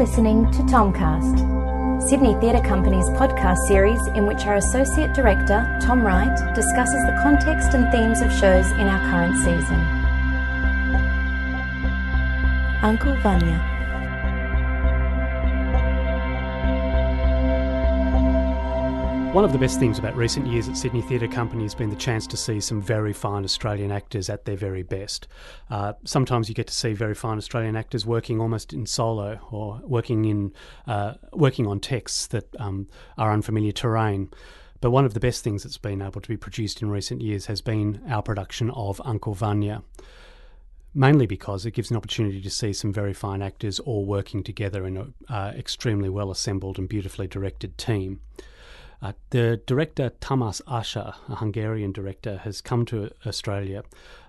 listening to Tomcast, Sydney Theatre Company's podcast series in which our Associate Director, Tom Wright, discusses the context and themes of shows in our current season. Uncle Vanya. One of the best things about recent years at Sydney Theatre Company has been the chance to see some very fine Australian actors at their very best. Uh, sometimes you get to see very fine Australian actors working almost in solo or working in uh, working on texts that um, are unfamiliar terrain. But one of the best things that's been able to be produced in recent years has been our production of Uncle Vanya mainly because it gives an opportunity to see some very fine actors all working together in an uh, extremely well assembled and beautifully directed team. Uh, the director Tamas Ascher, a Hungarian director, has come to Australia.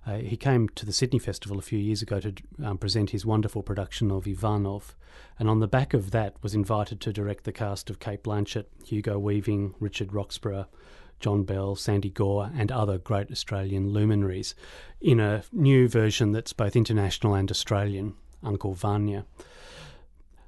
Uh, he came to the Sydney Festival a few years ago to um, present his wonderful production of Ivanov, and on the back of that was invited to direct the cast of Cate Blanchett, Hugo Weaving, Richard Roxburgh, John Bell, Sandy Gore, and other great Australian luminaries in a new version that's both international and Australian, Uncle Vanya.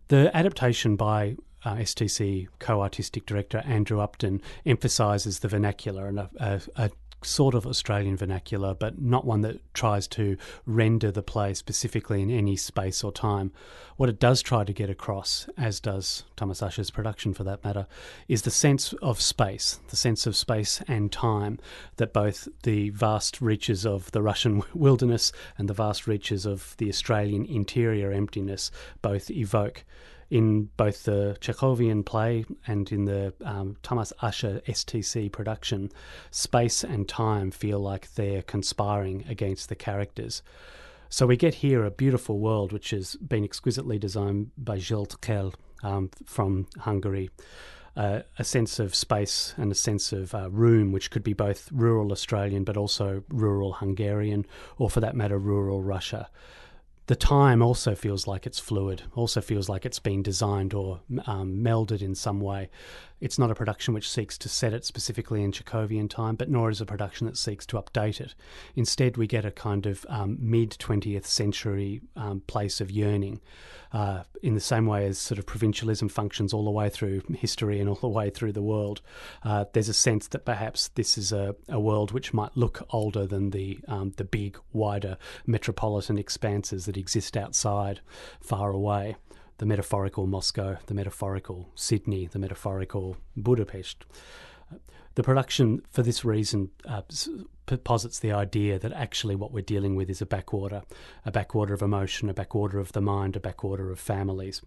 The adaptation by uh, STC co artistic director Andrew Upton emphasises the vernacular and a, a, a, sort of Australian vernacular, but not one that tries to render the play specifically in any space or time. What it does try to get across, as does Thomas Ascher's production for that matter, is the sense of space, the sense of space and time that both the vast reaches of the Russian wilderness and the vast reaches of the Australian interior emptiness both evoke in both the Chekhovian play and in the um, Tamas Ascher STC production, space and time feel like they're conspiring against the characters. So we get here a beautiful world which has been exquisitely designed by Zsolt Khell um, from Hungary. Uh, a sense of space and a sense of uh, room, which could be both rural Australian but also rural Hungarian, or for that matter, rural Russia the time also feels like it's fluid, also feels like it's been designed or um, melded in some way. It's not a production which seeks to set it specifically in Chekhovian time, but nor is a production that seeks to update it. Instead, we get a kind of um, mid 20th century um, place of yearning, uh, in the same way as sort of provincialism functions all the way through history and all the way through the world. Uh, there's a sense that perhaps this is a, a world which might look older than the um, the big, wider metropolitan expanses that exist outside, far away the metaphorical Moscow, the metaphorical Sydney, the metaphorical Budapest. The production, for this reason, uh, posits the idea that actually what we're dealing with is a backwater, a backwater of emotion, a backwater of the mind, a backwater of families.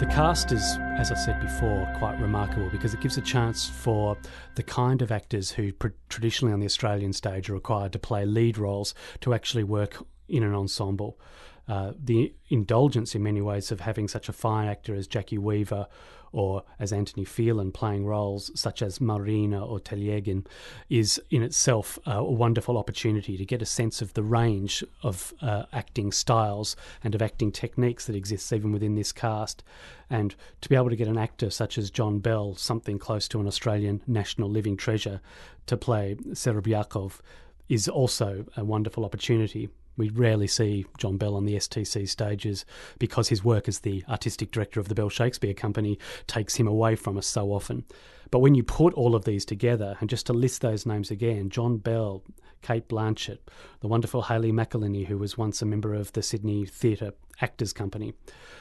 The cast is, as I said before, quite remarkable because it gives a chance for the kind of actors who traditionally on the Australian stage are required to play lead roles to actually work in an ensemble. Uh, the indulgence in many ways of having such a fine actor as Jacki Weaver or as Anthony Phelan playing roles such as Marina or Telegin is in itself uh, a wonderful opportunity to get a sense of the range of uh, acting styles and of acting techniques that exists even within this cast. And to be able to get an actor such as John Bell, something close to an Australian national living treasure, to play Serebryakov is also a wonderful opportunity we rarely see John Bell on the STC stages because his work as the artistic director of the Bell Shakespeare Company takes him away from us so often. But when you put all of these together, and just to list those names again John Bell, Cate Blanchett, the wonderful Hayley McElhinney, who was once a member of the Sydney Theatre Actors Company,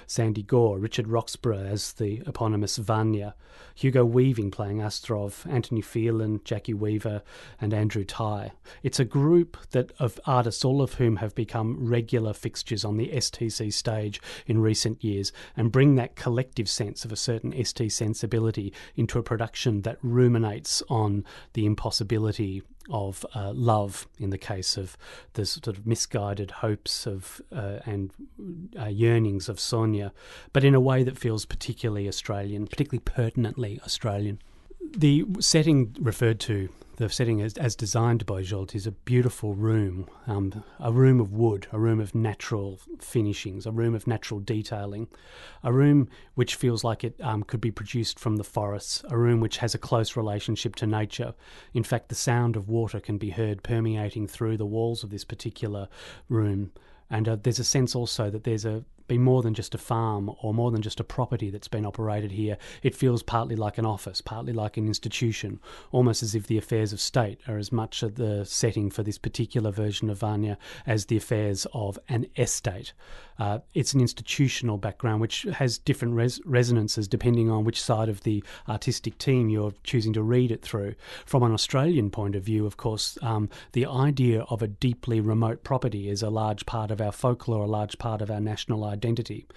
Sandy Gore, Richard Roxburgh as the eponymous Vanya, Hugo Weaving playing Astrov, Anthony Phelan, Jacki Weaver, and Andrew Tighe. It's a group that of artists, all of whom have become regular fixtures on the STC stage in recent years, and bring that collective sense of a certain ST sensibility into a production that ruminates on the impossibility of uh, love in the case of the sort of misguided hopes of uh, and uh, yearnings of Sonia, but in a way that feels particularly Australian, particularly pertinently Australian. The setting referred to the setting as, as designed by Zsolt is a beautiful room, um, a room of wood, a room of natural finishings, a room of natural detailing, a room which feels like it um, could be produced from the forests, a room which has a close relationship to nature. In fact, the sound of water can be heard permeating through the walls of this particular room. And uh, there's a sense also that there's a be more than just a farm or more than just a property that's been operated here. It feels partly like an office, partly like an institution, almost as if the affairs of state are as much of the setting for this particular version of Vanya as the affairs of an estate. Uh, it's an institutional background which has different res- resonances depending on which side of the artistic team you're choosing to read it through. From an Australian point of view, of course, um, the idea of a deeply remote property is a large part of our folklore, a large part of our national identity.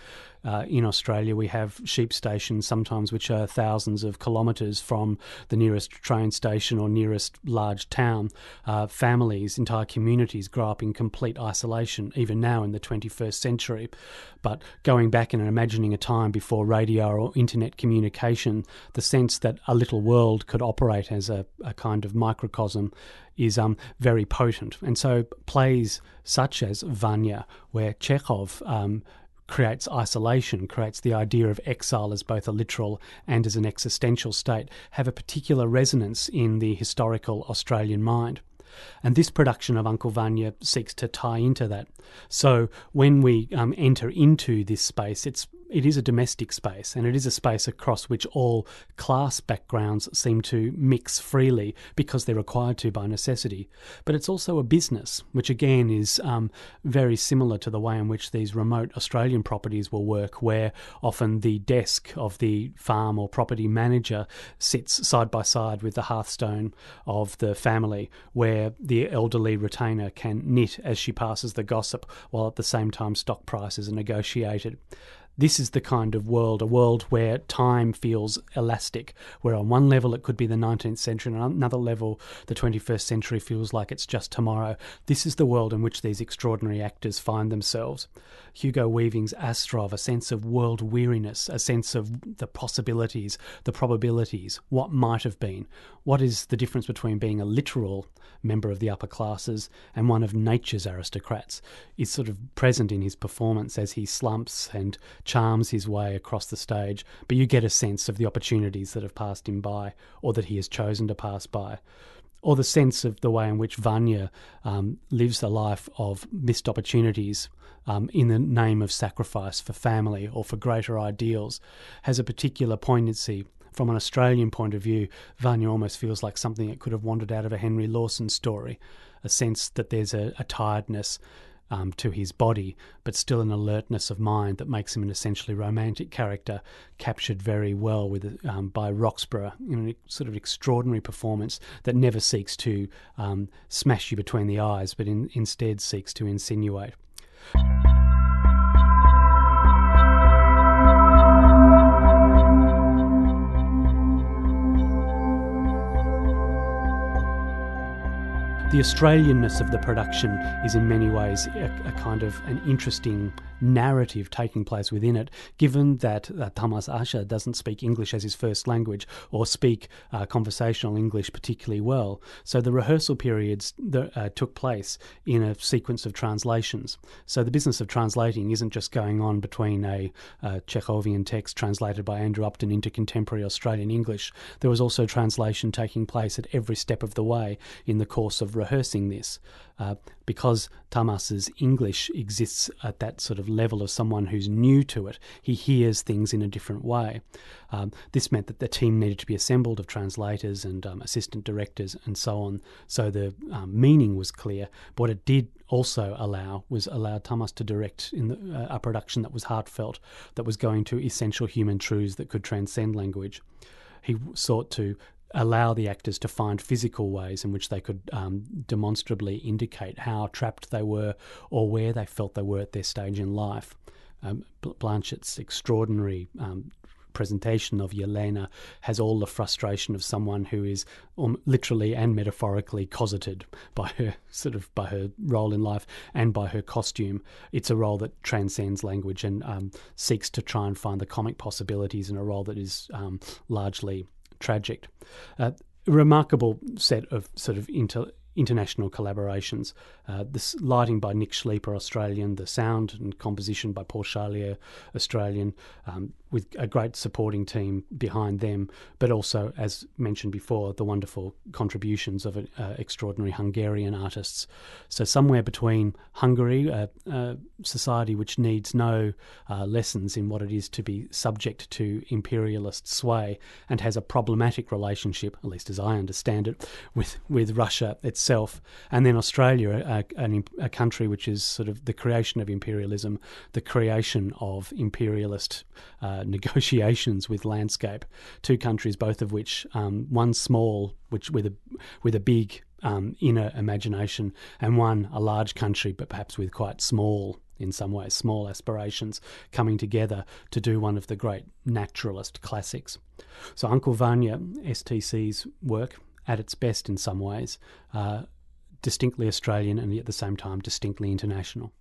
Uh, in Australia, we have sheep stations sometimes which are thousands of kilometres from the nearest train station or nearest large town. Uh, families, entire communities grow up in complete isolation, even now in the 21st century. But going back and imagining a time before radio or internet communication, the sense that a little world could operate as a, a kind of microcosm is um, very potent. And so plays such as Vanya, where Chekhov um, creates isolation, creates the idea of exile as both a literal and as an existential state, have a particular resonance in the historical Australian mind. And this production of Uncle Vanya seeks to tie into that. So when we um, enter into this space, it's it is a domestic space and it is a space across which all class backgrounds seem to mix freely because they're required to by necessity. But it's also a business, which again is um, very similar to the way in which these remote Australian properties will work, where often the desk of the farm or property manager sits side by side with the hearthstone of the family, where the elderly retainer can knit as she passes the gossip while at the same time stock prices are negotiated this is the kind of world, a world where time feels elastic, where on one level it could be the 19th century, and on another level the 21st century feels like it's just tomorrow. This is the world in which these extraordinary actors find themselves. Hugo Weaving's Astrov, a sense of world weariness, a sense of the possibilities, the probabilities, what might have been. What is the difference between being a literal member of the upper classes and one of nature's aristocrats is sort of present in his performance as he slumps and charms his way across the stage, but you get a sense of the opportunities that have passed him by or that he has chosen to pass by. Or the sense of the way in which Vanya um, lives a life of missed opportunities um, in the name of sacrifice for family or for greater ideals has a particular poignancy from an Australian point of view, Vanya almost feels like something that could have wandered out of a Henry Lawson story. A sense that there's a, a tiredness um, to his body, but still an alertness of mind that makes him an essentially romantic character, captured very well with um, by Roxburgh in a sort of extraordinary performance that never seeks to um, smash you between the eyes, but in, instead seeks to insinuate. The Australianness of the production is in many ways a, a, kind of an interesting narrative taking place within it, given that uh, Tamas Ascher doesn't speak English as his first language or speak uh, conversational English particularly well. So the rehearsal periods uh, took place in a sequence of translations. So the business of translating isn't just going on between a uh, Chekhovian text translated by Andrew Upton into contemporary Australian English. There was also translation taking place at every step of the way in the course of rehearsing this uh, because Tamas's English exists at that sort of level of someone who's new to it. He hears things in a different way. Um, this meant that the team needed to be assembled of translators and um, assistant directors and so on, so the um, meaning was clear. But what it did also allow was allow Tamas to direct in the, uh, a production that was heartfelt, that was going to essential human truths that could transcend language. He sought to allow the actors to find physical ways in which they could um, demonstrably indicate how trapped they were or where they felt they were at their stage in life. Um, Blanchett's extraordinary um, presentation of Yelena has all the frustration of someone who is um, literally and metaphorically cosseted by her sort of by her role in life and by her costume. It's a role that transcends language and um, seeks to try and find the comic possibilities in a role that is um, largely tragic. Uh, remarkable set of sort of inter- international collaborations. Uh, this lighting by Nick Schlieper, Australian, the sound and composition by Paul Charlier, Australian, um, with a great supporting team behind them, but also, as mentioned before, the wonderful contributions of uh, extraordinary Hungarian artists. So, somewhere between Hungary, a, a society which needs no uh, lessons in what it is to be subject to imperialist sway and has a problematic relationship, at least as I understand it, with, with Russia itself, and then Australia, a, a, country which is sort of the creation of imperialism, the creation of imperialist. Uh, negotiations with landscape. Two countries, both of which um, one small, which with a with a big um, inner imagination, and one a large country, but perhaps with quite small in some ways, small aspirations coming together to do one of the great naturalist classics. So Uncle Vanya, STC's work, at its best in some ways, uh, distinctly Australian and at the same time distinctly international.